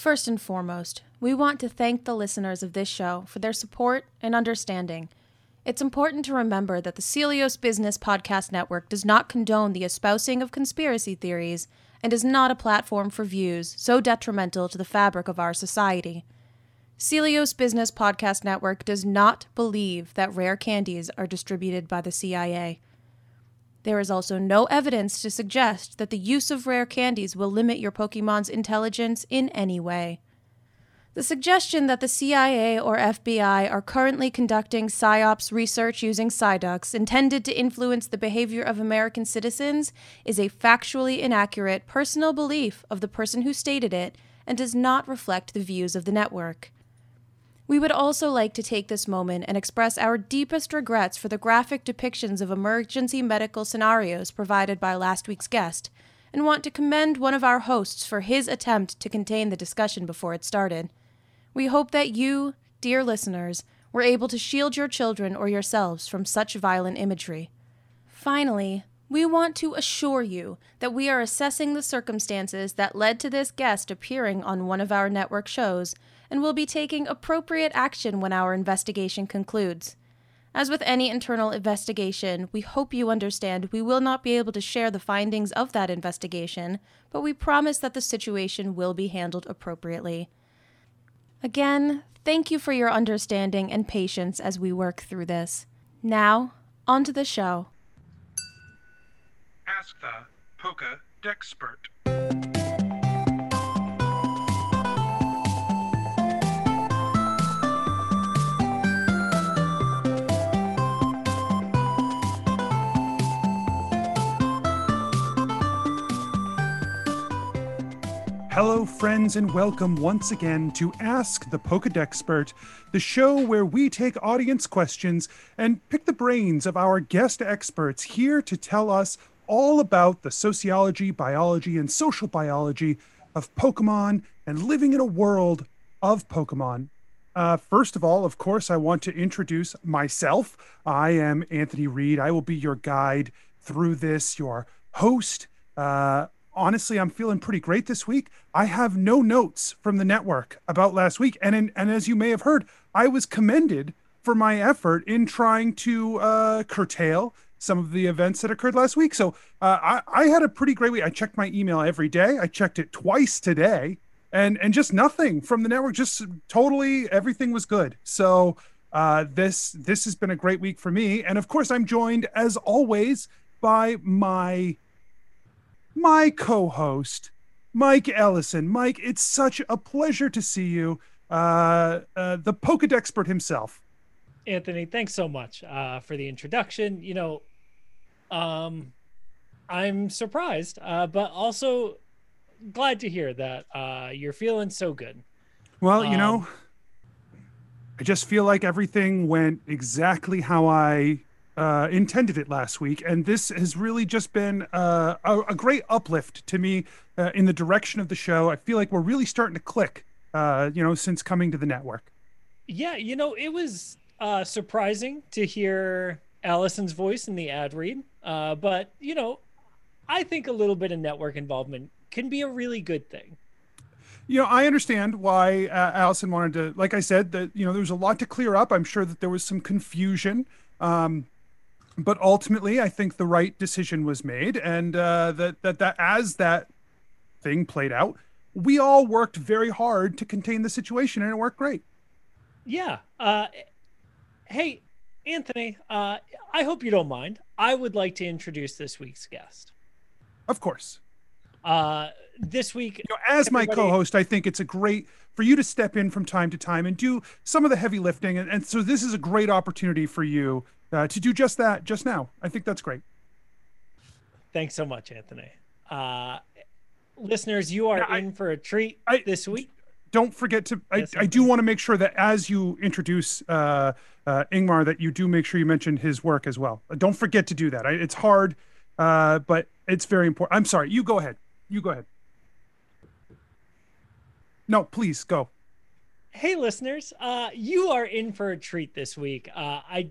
First and foremost, we want to thank the listeners of this show for their support and understanding. It's important to remember that the Celios Business Podcast Network does not condone the espousing of conspiracy theories and is not a platform for views so detrimental to the fabric of our society. Celios Business Podcast Network does not believe that rare candies are distributed by the CIA. There is also no evidence to suggest that the use of rare candies will limit your Pokemon's intelligence in any way. The suggestion that the CIA or FBI are currently conducting PSYOPs research using Psyducks intended to influence the behavior of American citizens is a factually inaccurate personal belief of the person who stated it and does not reflect the views of the network. We would also like to take this moment and express our deepest regrets for the graphic depictions of emergency medical scenarios provided by last week's guest, and want to commend one of our hosts for his attempt to contain the discussion before it started. We hope that you, dear listeners, were able to shield your children or yourselves from such violent imagery. Finally, we want to assure you that we are assessing the circumstances that led to this guest appearing on one of our network shows and will be taking appropriate action when our investigation concludes. As with any internal investigation, we hope you understand we will not be able to share the findings of that investigation, but we promise that the situation will be handled appropriately. Again, thank you for your understanding and patience as we work through this. Now, on to the show. Ask the Poca Dexpert. Hello, friends, and welcome once again to Ask the Pokedexpert, the show where we take audience questions and pick the brains of our guest experts here to tell us all about the sociology, biology, and social biology of Pokemon and living in a world of Pokemon. Uh, first of all, of course, I want to introduce myself. I am Anthony Reed. I will be your guide through this, your host. Uh, honestly, I'm feeling pretty great this week. I have no notes from the network about last week, and in, and as you may have heard, I was commended for my effort in trying to uh, curtail some of the events that occurred last week. So uh, I, I had a pretty great week. I checked my email every day. I checked it twice today, and and just nothing from the network. Just totally everything was good. So uh, this this has been a great week for me, and of course I'm joined as always by my my co-host Mike Ellison. Mike, it's such a pleasure to see you. Uh, uh, the Pokedexpert himself. Anthony, thanks so much uh, for the introduction. You know, um, I'm surprised, uh, but also glad to hear that uh, you're feeling so good. Well, you um, know, I just feel like everything went exactly how I uh, intended it last week, and this has really just been uh, a, a, great uplift to me uh, in the direction of the show. I feel like we're really starting to click, uh, you know, since coming to the network. Yeah, you know, it was uh, surprising to hear Allison's voice in the ad read, uh, but you know, I think a little bit of network involvement can be a really good thing you know, I understand why uh, Allison wanted to, like I said, that, you know, there was a lot to clear up. I'm sure that there was some confusion. Um, but ultimately, I think the right decision was made, and uh, that that that as that thing played out, we all worked very hard to contain the situation, and it worked great. Yeah. Uh, hey, Anthony, uh, I hope you don't mind. I would like to introduce this week's guest. Of course. Uh, this week, you know, as everybody... my co-host, I think it's a great for you to step in from time to time and do some of the heavy lifting, and, and so this is a great opportunity for you uh, to do just that just now. I think that's great. Thanks so much, Anthony. Uh, listeners, you are in for a treat I, this week. Don't forget to. I, yes, I do want to make sure that as you introduce uh, uh, Ingmar, that you do make sure you mention his work as well. Don't forget to do that. I, it's hard, uh, but it's very important. I'm sorry. You go ahead. You go ahead. No, please go. Hey, listeners, uh, you are in for a treat this week. Uh, I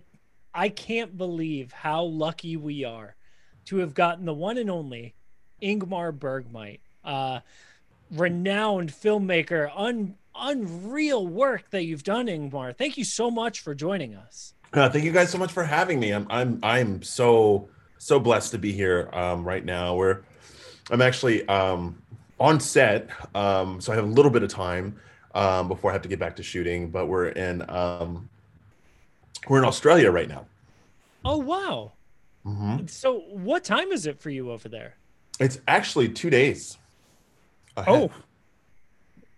I can't believe how lucky we are to have gotten the one and only Ingmar Bergmite. Uh, renowned filmmaker, un, unreal work that you've done, Ingmar. Thank you so much for joining us. Uh, thank you guys so much for having me. I'm I'm I'm so so blessed to be here um, right now. We're I'm actually um, on set, um, so I have a little bit of time um, before I have to get back to shooting. But we're in um, we're in Australia right now. Oh wow! Mm-hmm. So what time is it for you over there? It's actually two days. ahead. Oh,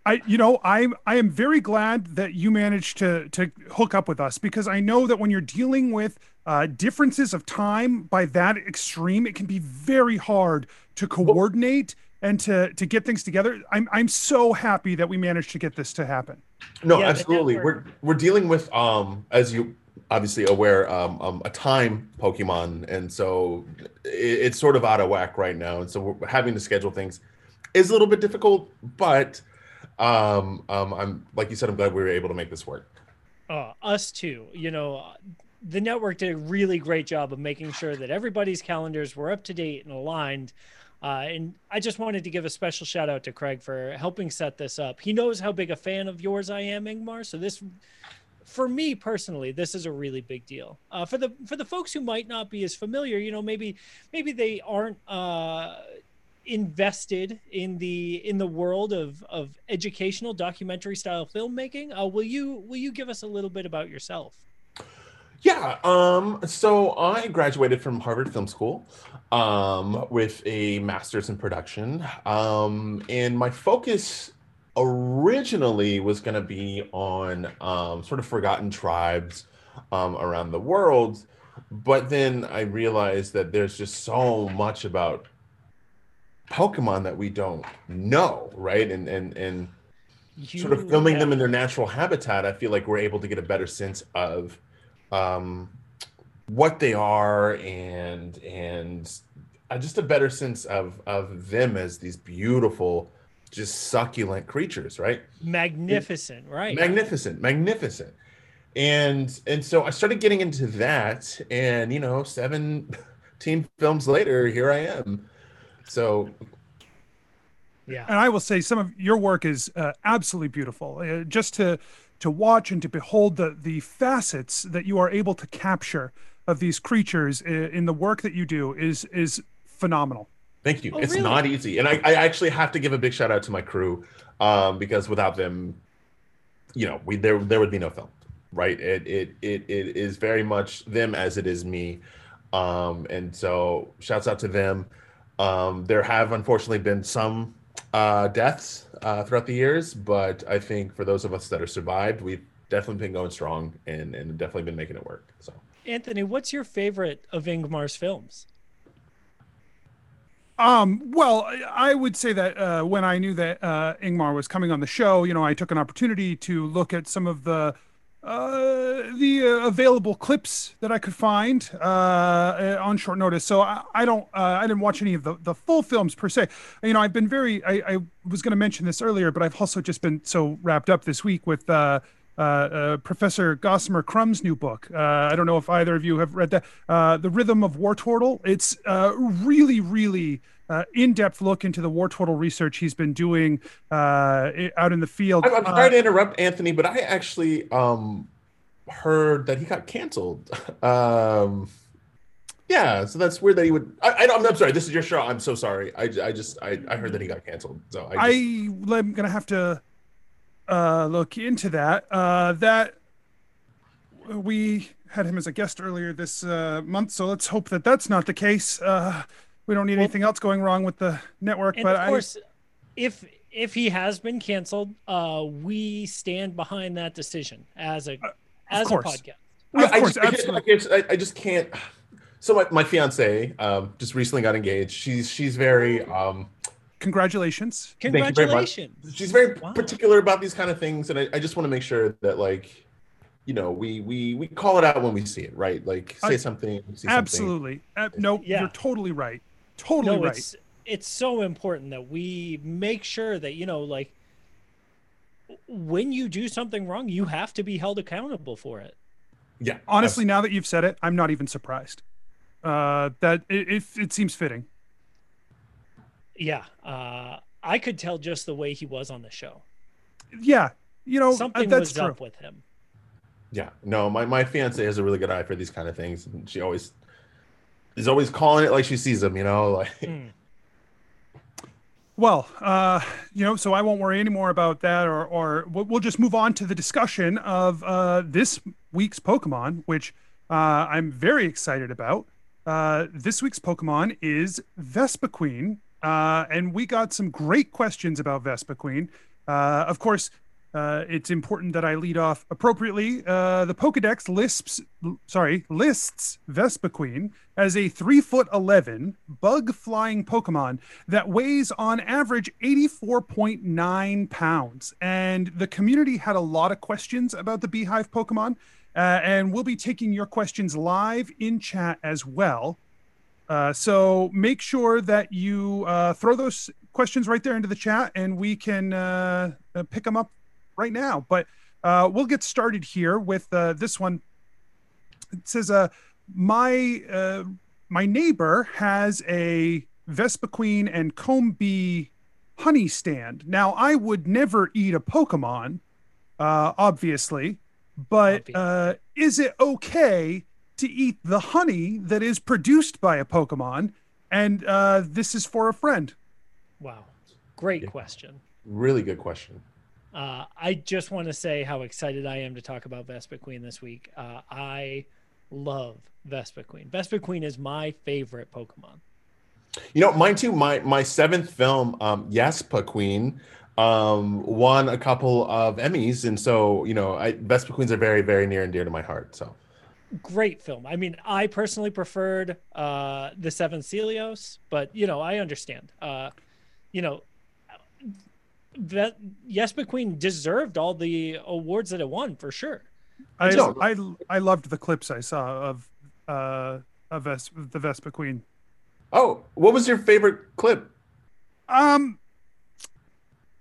I you know I'm I am very glad that you managed to to hook up with us because I know that when you're dealing with uh, differences of time by that extreme, it can be very hard to coordinate and to to get things together. I'm I'm so happy that we managed to get this to happen. No, Yeah, absolutely. We're we're dealing with um as you obviously aware um, um a time Pokemon, and so it, it's sort of out of whack right now, and so having to schedule things is a little bit difficult, but um um I'm like you said, I'm glad we were able to make this work. Uh, us too. You know, the network did a really great job of making sure that everybody's calendars were up to date and aligned. Uh, and I just wanted to give a special shout out to Craig for helping set this up. He knows how big a fan of yours I am, Ingmar. So this, for me personally, this is a really big deal. Uh, for the for the folks who might not be as familiar, you know, maybe maybe they aren't uh, invested in the in the world of of educational documentary style filmmaking. Uh, will you will you give us a little bit about yourself? Yeah. Um, so I graduated from Harvard Film School um, with a master's in production. Um, and my focus originally was going to be on um, sort of forgotten tribes um, around the world. But then I realized that there's just so much about Pokemon that we don't know, right? And and and sort of You filming them in their natural habitat, I feel like we're able to get a better sense of um, what they are and and uh, just a better sense of of them as these beautiful, just succulent creatures, right? magnificent, right? Magnificent, magnificent. And and so I started getting into that, and you know, 17 films later, here I am. So yeah. And I will say some of your work is uh, absolutely beautiful. Uh, just to to watch and to behold the the facets that you are able to capture of these creatures in, in the work that you do is is phenomenal. Thank you. Oh, it's really? not easy. And I, I actually have to give a big shout out to my crew um, because without them, you know, we there there would be no film, right? It it it, it is very much them as it is me. Um, and so shouts out to them. Um, there have unfortunately been some uh, deaths uh, throughout the years, but I think for those of us that have survived, we've definitely been going strong and, and definitely been making it work. So Anthony, what's your favorite of Ingmar's films? Um, well, I- would say that uh, when I knew that uh, Ingmar was coming on the show, you know, I took an opportunity to look at some of the uh, the uh, available clips that I could find uh, uh, on short notice. So I, I don't, uh, I didn't watch any of the, the full films per se. You know, I've been very, I, I was going to mention this earlier, but I've also just been so wrapped up this week with uh, Professor Gossamer Crumb's new book. I don't know if either of you have read that. The Rhythm of War Turtle. It's really, really uh, in-depth look into the war turtle research he's been doing uh, out in the field. I'm, I'm Uh, sorry to interrupt, Anthony, but I actually um heard that he got canceled. um, yeah, so that's weird that he would. I, I don't, I'm sorry. This is your show. I'm so sorry. I, I just I, I heard that he got canceled. So I, I just, am gonna have to uh, look into that. Uh, that we had him as a guest earlier this uh, month, so let's hope that that's not the case. Uh, we don't need Well- anything else going wrong with the network, And but of I, course, if if he has been canceled, uh, we stand behind that decision as a as a course. podcast. of I, course, just, I, just, absolutely. I, just, I, I just can't. So my, my fiance um, just recently got engaged. She's she's very um, congratulations. Thank very. Congratulations. she's very Wow. particular about these kind of things, and I, I just want to make sure that like you know we we we call it out when we see it, right? Like say I- something, see something. Absolutely. Uh, no, Yeah. you're totally right. Totally no, right. it's it's so important that we make sure that you know, like, when you do something wrong, you have to be held accountable for it. Yeah, Honestly, now that you've said it, I'm not even surprised. Uh, that it, it, it seems fitting. Yeah, uh, I could tell just the way he was on the show. Yeah, you know, uh, Something that's was true. up with him. Yeah, no, my my fiance has a really good eye for these kind of things, and she always is always calling it like she sees them. You know, like Mm. Well, uh, you know, so I won't worry anymore about that, or or we'll just move on to the discussion of uh, this week's Pokemon, which uh, I'm very excited about. Uh, this week's Pokemon is Vespiquen, uh, and we got some great questions about Vespiquen. Uh, of course, uh, it's important that I lead off appropriately. Uh, the Pokedex lists, sorry, lists Vespiquen as a three foot eleven bug flying Pokemon that weighs on average eighty four point nine pounds. And the community had a lot of questions about the Beehive Pokemon, uh, and we'll be taking your questions live in chat as well. Uh, so make sure that you uh, throw those questions right there into the chat, and we can uh, pick them up right now. But uh, we'll get started here with uh, this one. It says, uh, "My uh, my neighbor has a Vespiquen and Combee honey stand. Now, I would never eat a Pokemon, uh, obviously, but uh, is it okay to eat the honey that is produced by a Pokemon?" And uh, this is for a friend. Wow. Great Yeah. question. really good question. Uh, I just want to say how excited I am to talk about Vespiquen this week. Uh, I love Vespiquen. Vespa Queen is my favorite Pokemon. You know, mine too. My my seventh film, um, Vespiquen, um, won a couple of Emmys, and so you know, I, Vespiquens are very very near and dear to my heart. So Great film. I mean, I personally preferred uh, the Seven Celios, but you know, I understand. Uh, you know, that Vespiquen deserved all the awards that it won for sure. I, don't- I I loved the clips I saw of uh of Ves- the Vespiquen. Oh, what was your favorite clip? Um,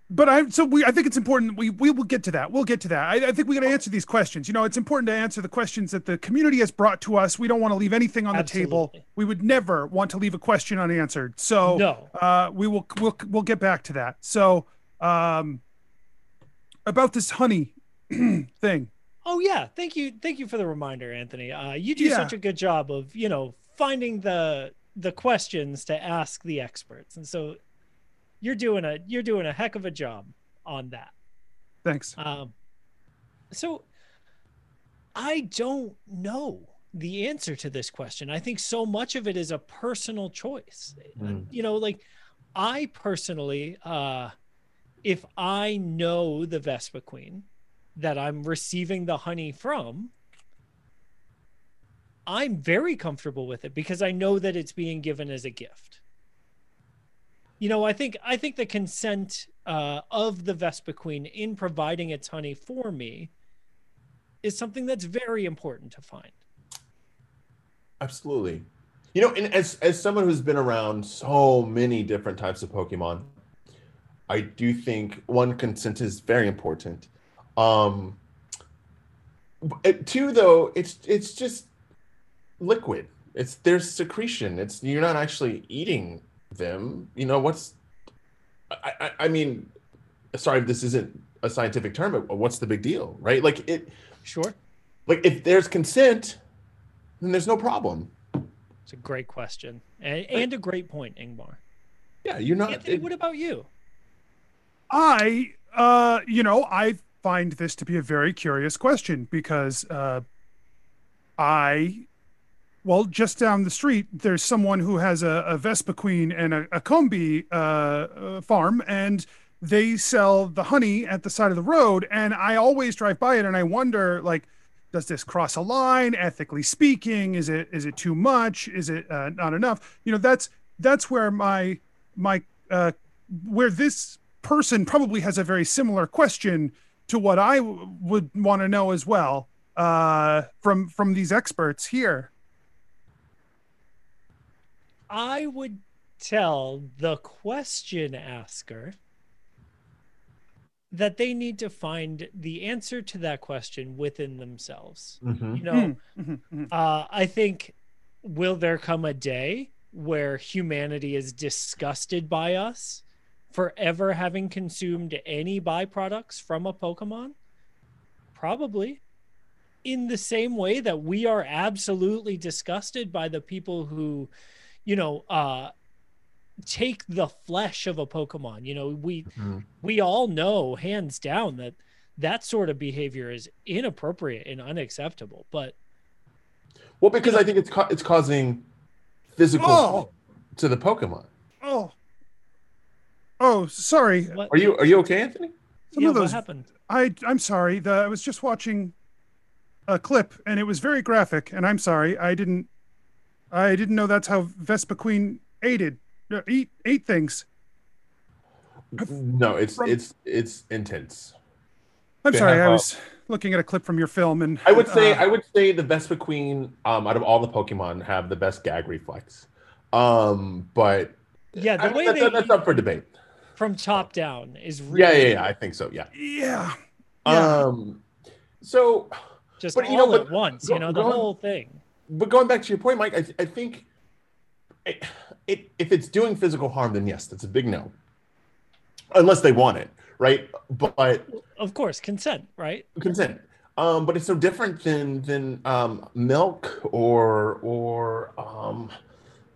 but I so we I think it's important we we will get to that. We'll get to that. I, I think we got to answer these questions. You know, it's important to answer the questions that the community has brought to us. We don't want to leave anything on the table. We would never want to leave a question unanswered. So No. uh, we will we'll we'll get back to that. So um, about this honey thing. Oh yeah, thank you, thank you for the reminder, Anthony. Uh, you do Yeah. such a good job of you know finding the the questions to ask the experts, and so you're doing a you're doing a heck of a job on that. Thanks. Um, so I don't know the answer to this question. I think so much of it is a personal choice. Mm. You know, like I personally, uh, if I know the Vespiquen that I'm receiving the honey from, I'm very comfortable with it because I know that it's being given as a gift. You know, I think I think the consent uh, of the Vespiquen in providing its honey for me is something that's very important to find. Absolutely. You know, and as as someone who's been around so many different types of Pokemon, I do think one consent is very important. Um two though, it's it's just liquid. It's there's secretion. It's you're not actually eating them. You know what's I I, I mean sorry if this isn't a scientific term, but what's the big deal, right? Like it Sure. like if there's consent, then there's no problem. It's a great question and, and a great point, Ingmar. Yeah, you're not. Anthony, it- what about you? I, uh, you know, I find this to be a very curious question because uh, I, well, just down the street, there's someone who has a, a Vespiquen and a, a Combee uh, uh, farm, and they sell the honey at the side of the road. And I always drive by it, and I wonder, like, does this cross a line? Ethically speaking, is it is it too much? Is it uh, not enough? You know, that's that's where my my uh, where this person probably has a very similar question to what I w- would want to know as well uh, from from these experts here. I would tell the question asker that they need to find the answer to that question within themselves. Mhm. You know, Mhm, mhm. uh, I think will there come a day where humanity is disgusted by us for ever having consumed any byproducts from a Pokemon? Probably. In the same way that we are absolutely disgusted by the people who, you know, uh, take the flesh of a Pokemon. You know, we Mhm. we all know hands down that that sort of behavior is inappropriate and unacceptable. But Well, because I think it's ca- it's causing physical Oh. to the Pokemon. Oh. Oh, sorry. what? Are you are you okay, Anthony? Some yeah, of those what happened? I I'm sorry. The, I was just watching a clip and it was very graphic and I'm sorry. I didn't I didn't know that's how Vespiquen aided uh, eat ate things. No, it's From- it's it's intense. I'm They sorry. have, I uh, was looking at a clip from your film and I would say uh, I would say the Vespiquen, um, out of all the Pokemon, have the best gag reflex. Um, but Yeah, the I mean, way that's, they that's up for debate. From top down is really Yeah, yeah, yeah. I think so. Yeah. yeah. Yeah. Um, so, just But, all you know, at once. go- you know, the go- whole thing. but going back to your point, Mike, I, I think it, it, if it's doing physical harm, then yes, that's a big no. Unless they want it, right? But Of course, consent, right? consent. Um, but it's no different than than um, milk or or um,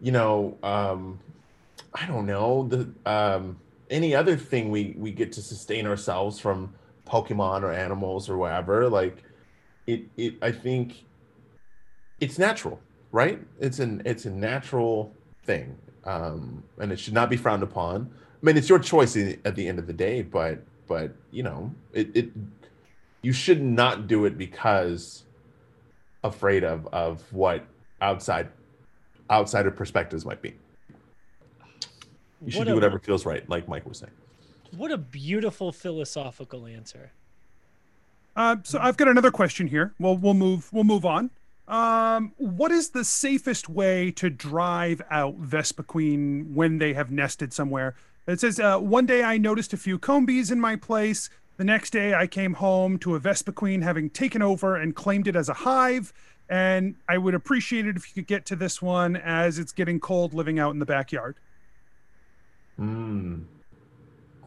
you know um, I don't know the um, any other thing we we get to sustain ourselves from Pokemon or animals or whatever. Like it it I think it's natural, right? It's an it's a natural thing, um, and it should not be frowned upon. I mean, it's your choice at the end of the day, but but you know it it you should not do it because afraid of of what outside outsider perspectives might be. You should What do a- whatever feels right, like Mike was saying. What a beautiful philosophical answer. Uh, so I've got another question here. Well, we'll move. We'll move on. Um, what is the safest way to drive out Vespiquen when they have nested somewhere? It says uh, one day I noticed a few Combees in my place. The next day I came home to a Vespiquen having taken over and claimed it as a hive. And I would appreciate it if you could get to this one as it's getting cold living out in the backyard. Mm.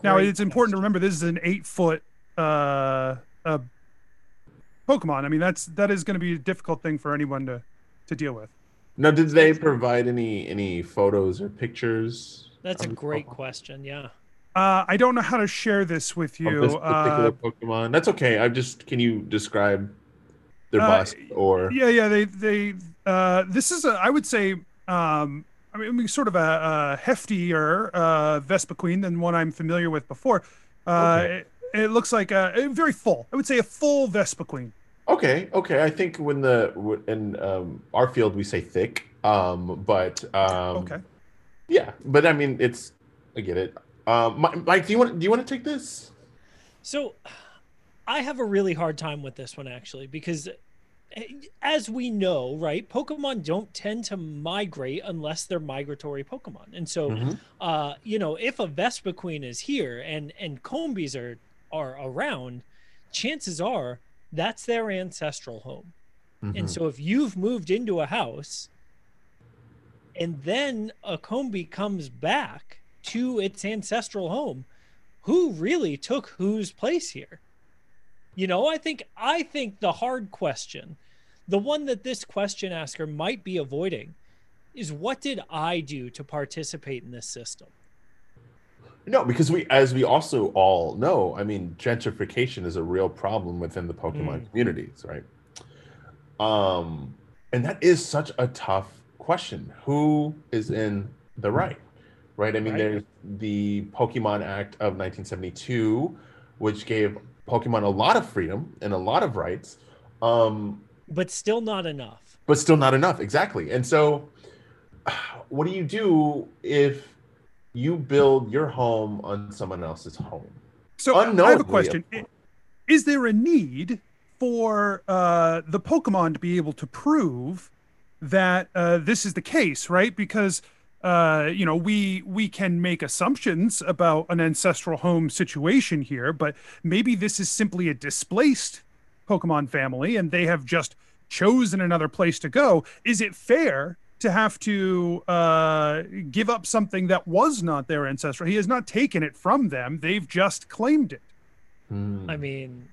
Now it's important to remember this is an eight foot uh, uh, Pokemon. I mean that's that is going to be a difficult thing for anyone to to deal with. Now, did they provide any any photos or pictures? That's a of- great question. Yeah. Uh, I don't know how to share this with of you. this particular Uh, Pokemon. That's okay. I'm just can you describe their Uh, bust or yeah, yeah. They they uh, this is a I would say um, I mean sort of a, a heftier uh, Vespiquen than one I'm familiar with before. Uh, Okay. it, it looks like a, a very full. I would say a full Vespiquen. Okay, okay. I think when the w- in um, our field we say thick, um, but um, Okay. yeah. But I mean, it's I get it. Um, Mi- Mike, do you want do you want to take this? So I have a really hard time with this one actually because as we know, right, Pokemon don't tend to migrate unless they're migratory Pokemon. And so Mhm. uh, you know, if a Vespiquen is here and and Combees are are around, chances are that's their ancestral home. And Mhm. so if you've moved into a house and then a Combee comes back to its ancestral home, who really took whose place here? You know, I think I think the hard question, the one that this question asker might be avoiding, is what did I do to participate in this system? No, because we, as we also all know, I mean, gentrification is a real problem within the Pokemon Mm. communities, right? Um, and that is such a tough question. Who is in the right? Right? I mean, Right. there's the Pokemon Act of 1972, which gave Pokemon a lot of freedom and a lot of rights, um, But still not enough. but still not enough. Exactly. And so, what do you do if you build your home on someone else's home? So I have a question: Is there a need for uh, the Pokemon to be able to prove that uh, this is the case, right? Because uh, you know we we can make assumptions about an ancestral home situation here, but maybe this is simply a displaced Pokemon family, and they have just chosen another place to go. Is it fair to have to uh, give up something that was not their ancestral. He has not taken it from them. They've just claimed it. Hmm. I mean,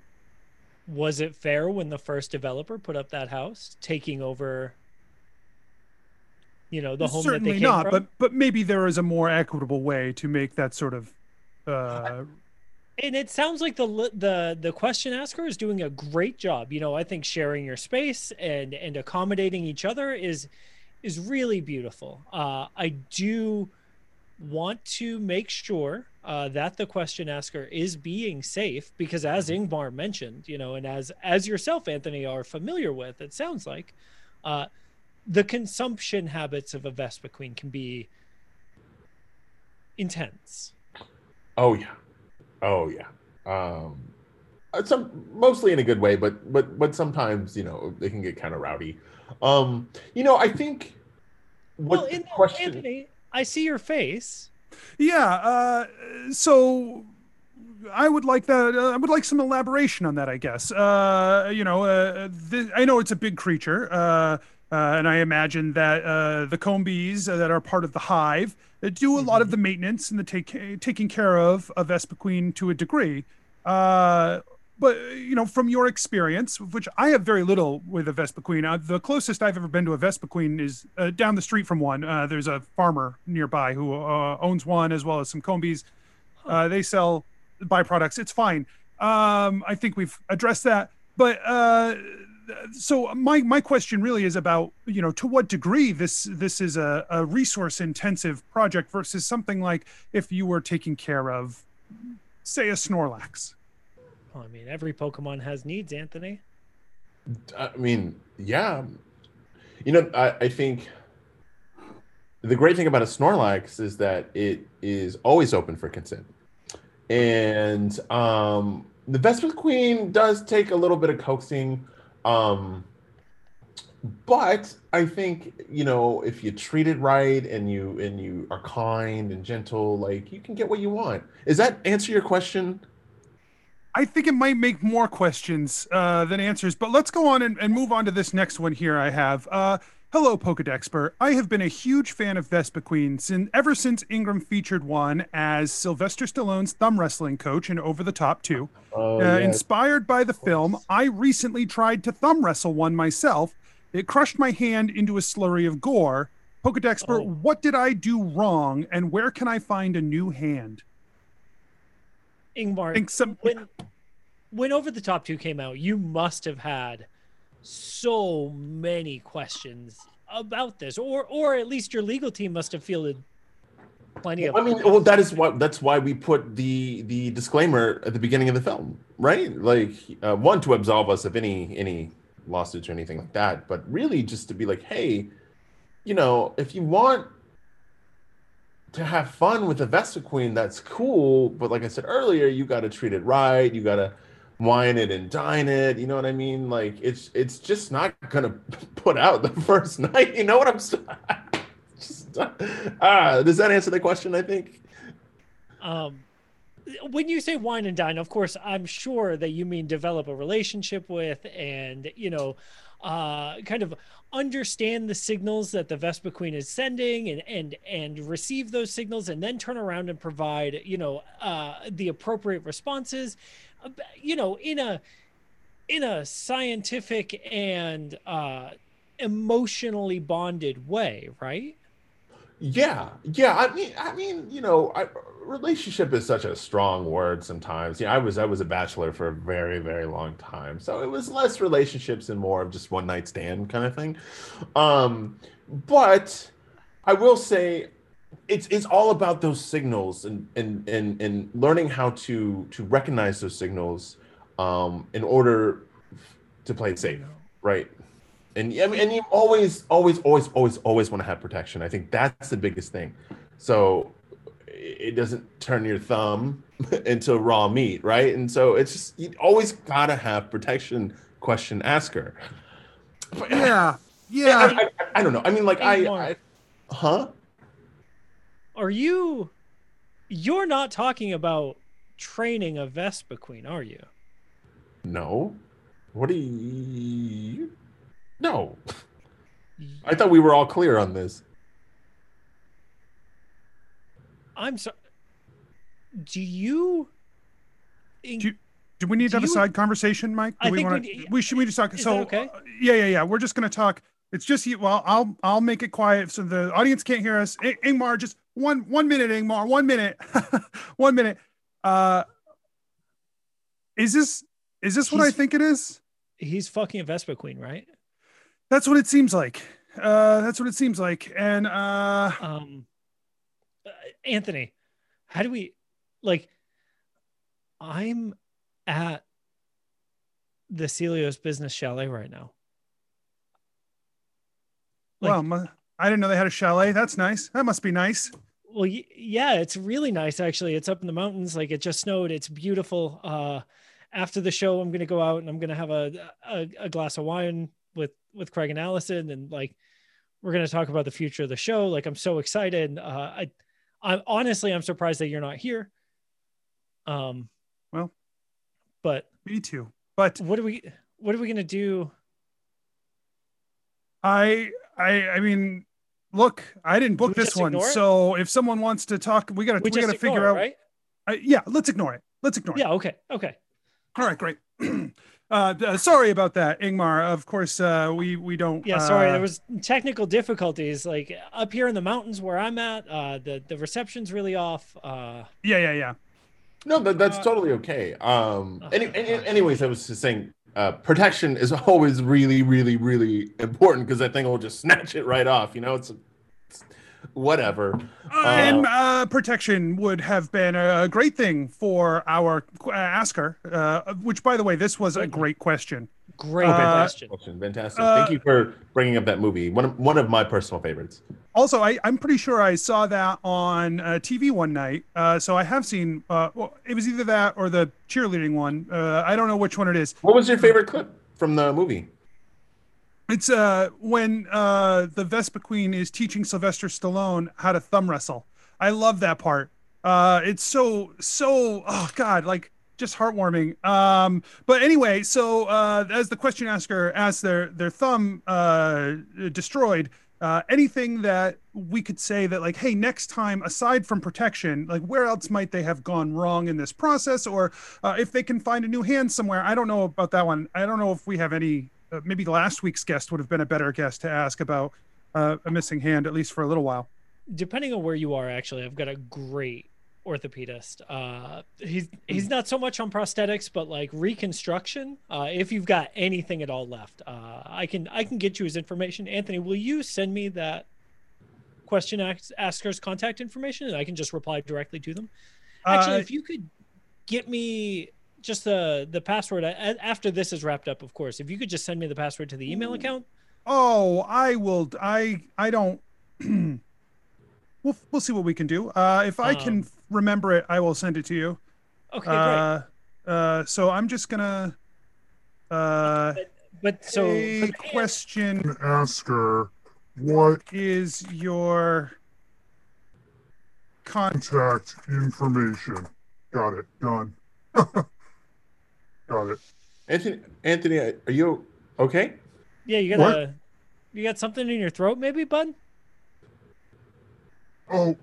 was it fair when the first developer put up that house, taking over, you know, the home that Certainly they came not, from? but but maybe there is a more equitable way to make that sort of. Uh, and it sounds like the the the question asker is doing a great job you know i think sharing your space and and accommodating each other is is really beautiful uh i do want to make sure uh, that the question asker is being safe because as ingmar mentioned you know and as as yourself anthony are familiar with it sounds like uh the consumption habits of a Vespiquen can be intense Oh yeah, oh yeah. Um, uh, some mostly in a good way, but but but sometimes you know they can get kind of rowdy. Um, you know, I think what well the in question. anthony i see your face yeah. Uh, so I would like that. Uh, I would like some elaboration on that. I guess. Uh, you know, uh, th- I know it's a big creature, uh, uh, and I imagine that uh, the Combees that are part of the hive uh, do a lot of the maintenance and the take taking care of of Vespiquen to a degree. Uh, but you know, from your experience, which I have very little with a Vespiquen, uh, the closest I've ever been to a Vespiquen is uh, down the street from one. Uh, there's a farmer nearby who uh, owns one, as well as some Combees. Uh, they sell byproducts. It's fine. Um, I think we've addressed that. But uh, so my my question really is about you know to what degree this this is a, a resource intensive project versus something like if you were taking care of say a Snorlax. Well, I mean, every Pokemon has needs, Anthony. I mean, yeah. You know, I, I think the great thing about a Snorlax is that it is always open for consent. And um, the Vespiquen does take a little bit of coaxing. Um, but I think, you know, if you treat it right and you and you are kind and gentle, like you can get what you want. Is that answer your question? I think it might make more questions uh, than answers, but let's go on and, and move on to this next one here. I have. Uh, hello, Pokedexpert. I have been a huge fan of Vespiquen since, ever since Ingmar featured one as Sylvester Stallone's thumb wrestling coach in Over the Top 2. Oh, Uh, inspired by the film, I recently tried to thumb wrestle one myself. It crushed my hand into a slurry of gore. Pokedexpert, Oh. what did I do wrong, and where can I find a new hand? Ingmar, think some- when when Over the Top 2 came out, you must have had so many questions about this, or or at least your legal team must have fielded plenty of. I mean, well, that is what that's why we put the the disclaimer at the beginning of the film, right? Like, uh, one to absolve us of any any lawsuits or anything like that, but really just to be like, hey, you know, if you want to have fun with the Vespiquen, that's cool. But like I said earlier, you got to treat it right. You got to wine it and dine it. You know what I mean? Like, it's it's just not gonna put out the first night. You know what I'm saying? ah, does that answer the question? I think. Um, when you say wine and dine, of course, I'm sure that you mean develop a relationship with, and you know, uh, kind of understand the signals that the Vespiquen is sending, and and and receive those signals, and then turn around and provide, you know, uh, the appropriate responses, uh, you know, in a in a scientific and uh, emotionally bonded way, right? Yeah, yeah. I mean, I mean, you know, I, relationship is such a strong word sometimes. Yeah, I was I was a bachelor for a very very long time, so it was less relationships and more of just one night stand kind of thing. Um, but I will say, it's it's all about those signals and and and and learning how to to recognize those signals, um, in order to play it safe, right? and I mean, and you always, always, always, always, always want to have protection. I think that's the biggest thing. So it doesn't turn your thumb into raw meat, right? And so it's just you always gotta have protection. Question asker. But- Yeah, yeah. I, I- I don't know. I mean, like I, I, huh? Are you? You're not talking about training a Vespiquen, are you? No. What do you? No. I thought we were all clear on this. I'm sorry. Do you? Do you- Do we need to Do have a side conversation, Mike? Do I we think we want d- we should we just talk. Is so that okay? uh, yeah, yeah, yeah. We're just gonna talk. It's just you. Well, I'll I'll make it quiet so the audience can't hear us. I- Ingmar, just one one minute, Ingmar, one minute, one minute. Uh, is this is this what I think it is? He's fucking a Vespiquen, right? That's what it seems like. Uh, that's what it seems like. And uh, Um, uh, Anthony, how do we like? I'm at the Celios Business Chalet right now. Like- well, my, I didn't know they had a chalet. That's nice. That must be nice. Well, yeah, it's really nice actually. It's up in the mountains. Like it just snowed. It's beautiful. Uh, after the show, I'm gonna go out and I'm gonna have a a, a glass of wine with with Craig and Allison, and like we're gonna talk about the future of the show. Like I'm so excited. Uh, I, I'm honestly I'm surprised that you're not here. Um, Well. but Me too. But what are we what are we gonna do? I I I mean, look, I didn't book we this one. So if someone wants to talk, we gotta We, we, gotta figure it, out. right? I- yeah, let's ignore it. Let's ignore it. Yeah. Okay. Okay. All right, great. uh, uh, sorry about that, Ingmar. Of course, uh, we we don't. Yeah, sorry, uh, there was technical difficulties. Like up here in the mountains where I'm at, uh, the the reception's really off. Uh, Yeah, yeah, yeah. No, that, that's Uh, totally okay. Um, Oh, any, any, anyways, I was just saying, uh, protection is always really, really, really important because that thing will just snatch it right off. You know, it's, it's whatever. Uh, and uh, protection would have been a great thing for our uh, asker. Uh, which, by the way, this was a great question. great Uh, question. Question. Fantastic. Uh, Thank you for bringing up that movie. One of, one of my personal favorites. Also, I, I'm pretty sure I saw that on uh, TV one night. Uh, so I have seen. Uh, well, it was either that or the cheerleading one. Uh, I don't know which one it is. What was your favorite clip from the movie? It's uh when uh the Vespiquen is teaching Sylvester Stallone how to thumb wrestle. I love that part. Uh it's so so oh god, like just heartwarming. Um but anyway, so uh as the question asker as their their thumb uh destroyed, uh anything that we could say that like hey next time aside from protection like where else might they have gone wrong in this process or uh, if they can find a new hand somewhere i don't know about that one i don't know if we have any uh, maybe last week's guest would have been a better guest to ask about uh, a missing hand at least for a little while Depending on where you are, actually, I've got a great orthopedist. Uh, he's he's not so much on prosthetics, but like reconstruction. Uh, if you've got anything at all left, uh, I can I can get you his information. Anthony, will you send me that question ask, asker's contact information, and I can just reply directly to them? Actually, Uh, if you could get me just the the password after this is wrapped up, of course. If you could just send me the password to the email account. oh i will i i don't we'll we'll see what we can do uh if i can Um, remember it i will send it to you Okay, great. uh uh so i'm just gonna uh But so a question ask her what is your contact information. Got it. Done. Got it. Anthony, Anthony, are you okay? yeah, you got What? a you got something in your throat, maybe, bud? Oh,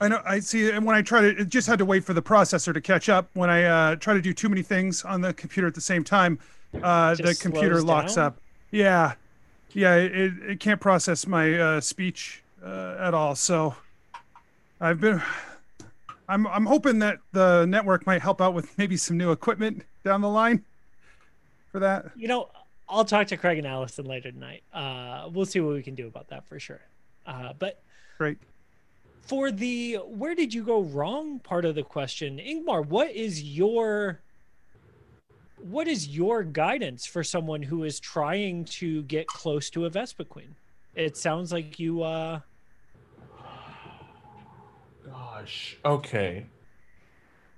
I know. I see. And when I try to, it just had to wait for the processor to catch up. When I uh, try to do too many things on the computer at the same time, uh, the computer locks down? up. Yeah, yeah. It, it can't process my uh, speech uh, at all. So I've been. I'm I'm hoping that the network might help out with maybe some new equipment down the line for that. You know, I'll talk to Craig and Allison later tonight. Uh, we'll see what we can do about that for sure. Uh, but Great. for the where did you go wrong part of the question, Ingmar, what is your what is your guidance for someone who is trying to get close to a Vespiquen? It sounds like you uh Gosh. Okay.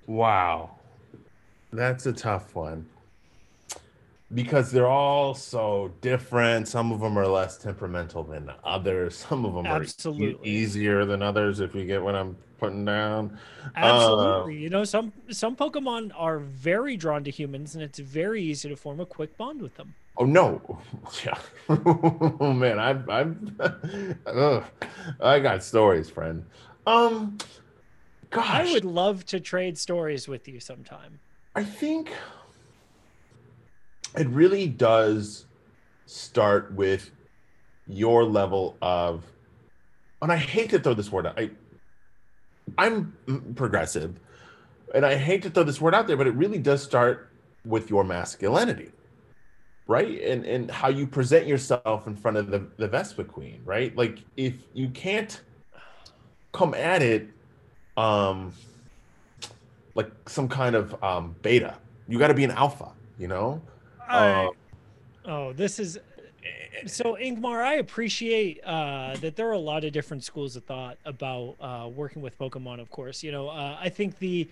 Wow. That's a tough one. Because they're all so different. Some of them are less temperamental than others. Some of them are e- easier than others, if you get what I'm putting down. Absolutely. you know, some some Pokemon are very drawn to humans, and it's very easy to form a quick bond with them. Oh no, yeah. oh man, I've I've ugh. I got stories, friend. Um, gosh, I would love to trade stories with you sometime. I think it really does start with your level of and I hate to throw this word out. I I'm progressive and I hate to throw this word out there, but it really does start with your masculinity. Right? And and how you present yourself in front of the, the Vespiquen, right? Like if you can't come at it um like some kind of um beta, you gotta be an alpha, you know? I- Um, Oh, this is so Ingmar. I appreciate uh, that there are a lot of different schools of thought about uh, working with Pokemon. Of course, you know, uh, I think the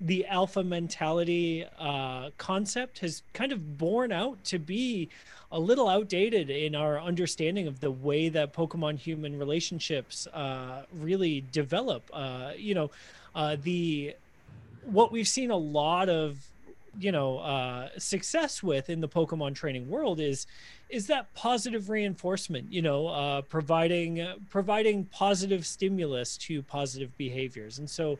the alpha mentality uh, concept has kind of borne out to be a little outdated in our understanding of the way that Pokemon human relationships uh, really develop. Uh, you know, the what we've seen a lot of you know uh success with in the pokemon training world is is that positive reinforcement you know uh providing uh, providing positive stimulus to positive behaviors? And so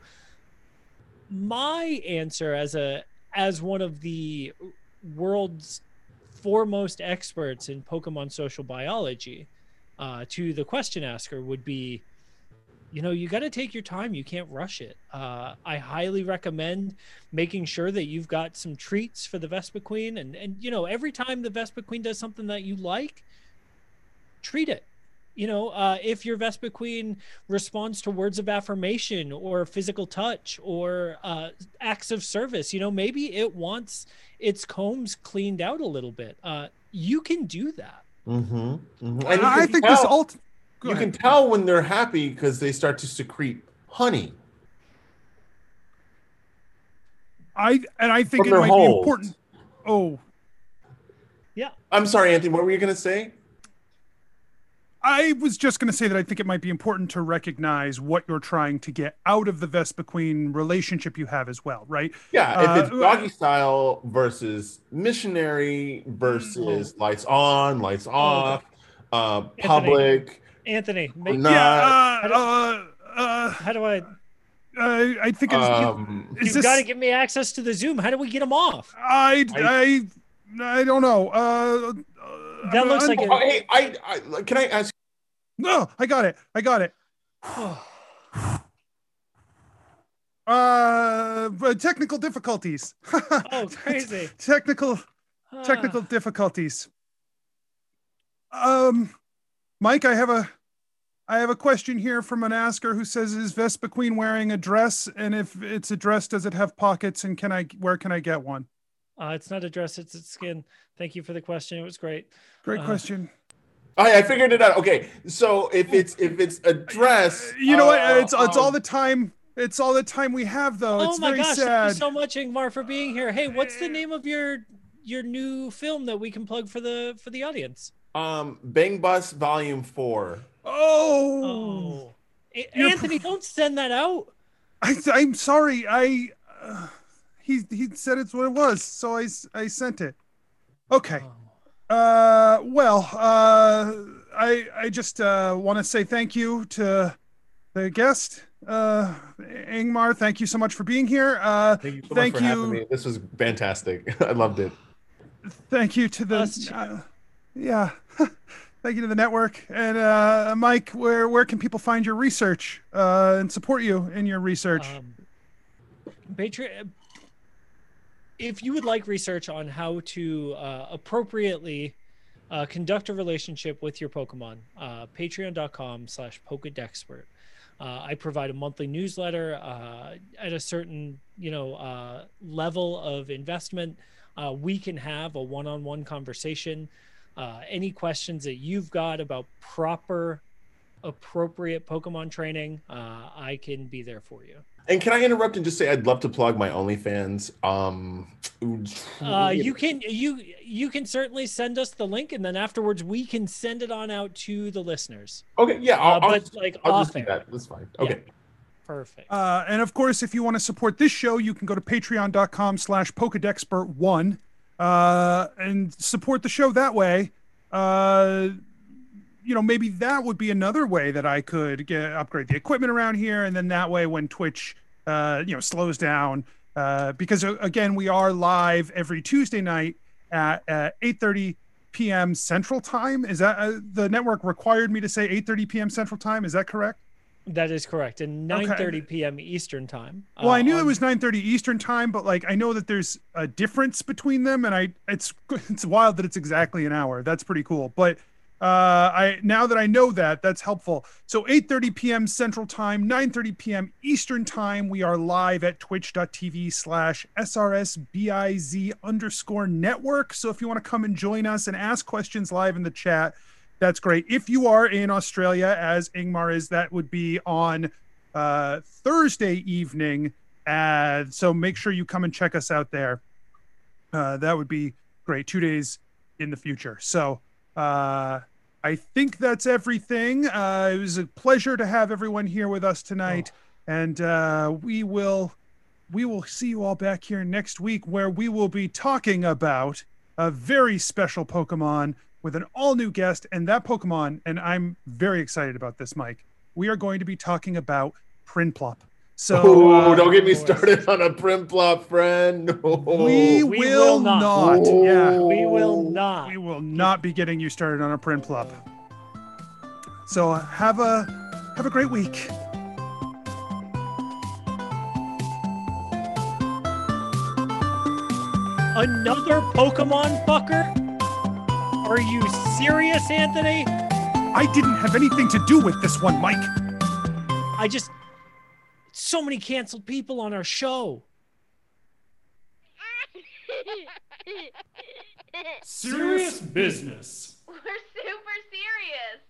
my answer as a as one of the world's foremost experts in pokemon social biology uh to the question asker would be you know you got to take your time. You can't rush it. Uh, i highly recommend making sure that you've got some treats for the Vespiquen. And and you know every time the Vespiquen does something that you like treat it. You know uh, if your Vespiquen responds to words of affirmation or physical touch or uh, acts of service you know maybe it wants its combs cleaned out a little bit. Uh, you can do that. Mhm, mhm. And you I think this tell- alt. Go you ahead. can tell when they're happy because they start to secrete honey. I and I think From it might holes. be important. Oh, yeah I'm sorry, Anthony. What were you gonna say? I was just going to say that I think it might be important to recognize what you're trying to get out of the Vespiquen relationship you have as well, right? Yeah, Uh, if it's doggy style versus missionary versus lights on, lights off, uh, public. Anthony make, No. yeah. I Uh, uh, uh, how do i uh, I think it's. Um, is You've got to give me access to the Zoom. How do we get them off? I, I, I don't know. Uh, uh, That I'm- looks I'm- like oh, hey, I, I can I ask? No, I got it. I got it. Uh, technical difficulties. Oh, crazy. technical technical difficulties. Um, Mike, I have a I have a question here from an asker who says, "Is Vespiquen wearing a dress? And if it's a dress, does it have pockets? And can I where can I get one?" uh, it's not a dress, it's its skin. Thank you for the question. It was great. Great Uh, question. Oh, I figured it out. Okay, so if it's if it's a dress, You know what? uh, It's it's all um, the time. It's all the time we have, though. oh it's my very gosh, thank you so much, Ingmar, for being here. Hey, what's the name of your your new film that we can plug for the for the audience? Um Bang Bus Volume Four. oh, Oh, A- You're Anthony, don't send that out. I, I'm sorry. I uh, he he said it's what it was, so I I sent it. Okay. Uh, well, uh, I I just uh, want to say thank you to the guest, uh, Ingmar. Thank you so much for being here. Uh, Thank you so Thank much for having me. This was fantastic. I loved it. thank you to the Us too. uh, yeah. Thank you to the network and uh, Mike. Where where can people find your research uh, and support you in your research? Um, Patreon. If you would like research on how to uh, appropriately uh, conduct a relationship with your Pokemon, uh, patreon.com slash Pokedexpert. Uh, I provide a monthly newsletter uh, at a certain, you know, uh, level of investment. Uh, we can have a one-on-one conversation. Uh, any questions that you've got about proper, appropriate Pokemon training, uh, I can be there for you. And can I interrupt and just say I'd love to plug my OnlyFans. Um, Uh, you can you you can certainly send us the link, and then afterwards we can send it on out to the listeners. okay? Yeah, Uh, I'll, I'll, but just, like I'll off just do air. that. That's fine. Okay. Perfect. Uh, and of course, if you want to support this show, you can go to patreon.com slash Pokedexpert1 uh, and support the show that way. Uh, you know, maybe that would be another way that I could get upgrade the equipment around here, and then that way, when Twitch, uh, you know, slows down, uh, because uh, again, we are live every Tuesday night at uh, 8:30 p.m. Central Time. Is that uh, the network required me to say 8:30 p.m. Central Time? Is that correct? That is correct. And Okay. 9:30 p.m. Eastern time. Well, I uh, knew it on- was 9:30 Eastern time, but like I know that there's a difference between them, and I it's it's wild that it's exactly an hour. That's pretty cool. But uh, I now that I know that, that's helpful. So 8:30 p.m. Central Time, 9:30 p.m. Eastern Time. We are live at Twitch.tv/slash SRSBIZ underscore network. So if you want to come and join us and ask questions live in the chat, that's great. If you are in Australia, as Ingmar is, that would be on uh, Thursday evening. Uh, so make sure you come and check us out there. Uh, that would be great. Two days in the future. So uh, I think that's everything. Uh, it was a pleasure to have everyone here with us tonight, and uh, we will we will see you all back here next week, where we will be talking about a very special Pokemon with an all new guest, and that Pokemon. And I'm very excited about this, Mike. We are going to be talking about Prinplup. So oh, uh, don't get me boys. started on a Prinplup, friend. No. we, We will will not. not. Yeah. We will not. we will not be getting you started on a print club. So uh, have a have a great week. Another Pokemon fucker? Are you serious, Anthony? I didn't have anything to do with this one, Mike. I just so many canceled people on our show. Serious business. We're super serious.